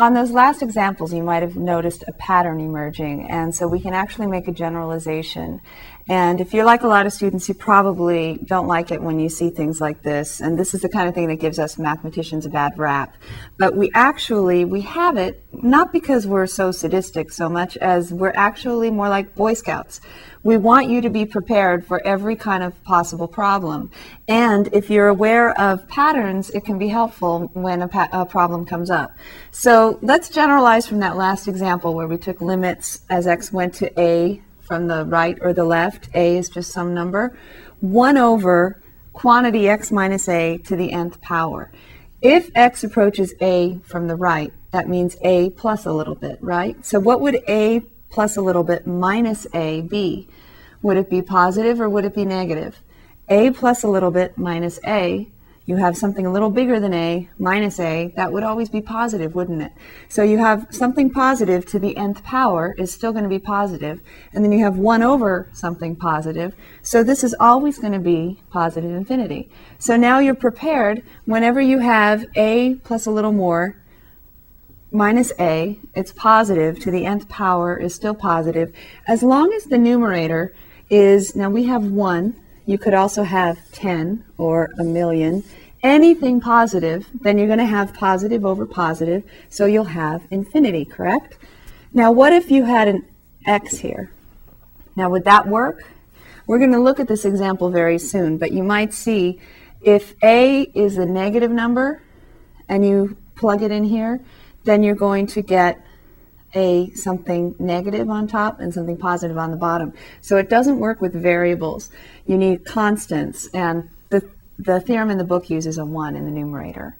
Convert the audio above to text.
on those last examples, you might have noticed a pattern emerging, and so we can actually make a generalization. And if you're like a lot of students, you probably don't like it when you see things like this. And this is the kind of thing that gives us mathematicians a bad rap. But we actually, we have it not because we're so sadistic so much as we're actually more like Boy Scouts. We want you to be prepared for every kind of possible problem. And if you're aware of patterns, it can be helpful when a, pa- a, problem comes up. So let's generalize from that last example where we took limits as x went to a from the right or the left. a is just some number. 1 over quantity x minus a to the nth power. If x approaches a from the right, that means a plus a little bit, right? So what would a plus a little bit minus a be? Would it be positive or would it be negative? a plus a little bit minus a, you have something a little bigger than a minus a, that would always be positive, wouldn't it? So you have something positive to the nth power is still going to be positive, and then you have 1 over something positive, so this is always going to be positive infinity. So now you're prepared whenever you have a plus a little more minus a, it's positive to the nth power is still positive, as long as the numerator is, now we have 1, you could also have 10 or a million. Anything positive, then you're going to have positive over positive, so you'll have infinity, correct? Now, what if you had an x here? Now, would that work? We're going to look at this example very soon, but you might see if a is a negative number and you plug it in here, then you're going to get a something negative on top and something positive on the bottom. So it doesn't work with variables. You need constants, and the the theorem in the book uses a one in the numerator.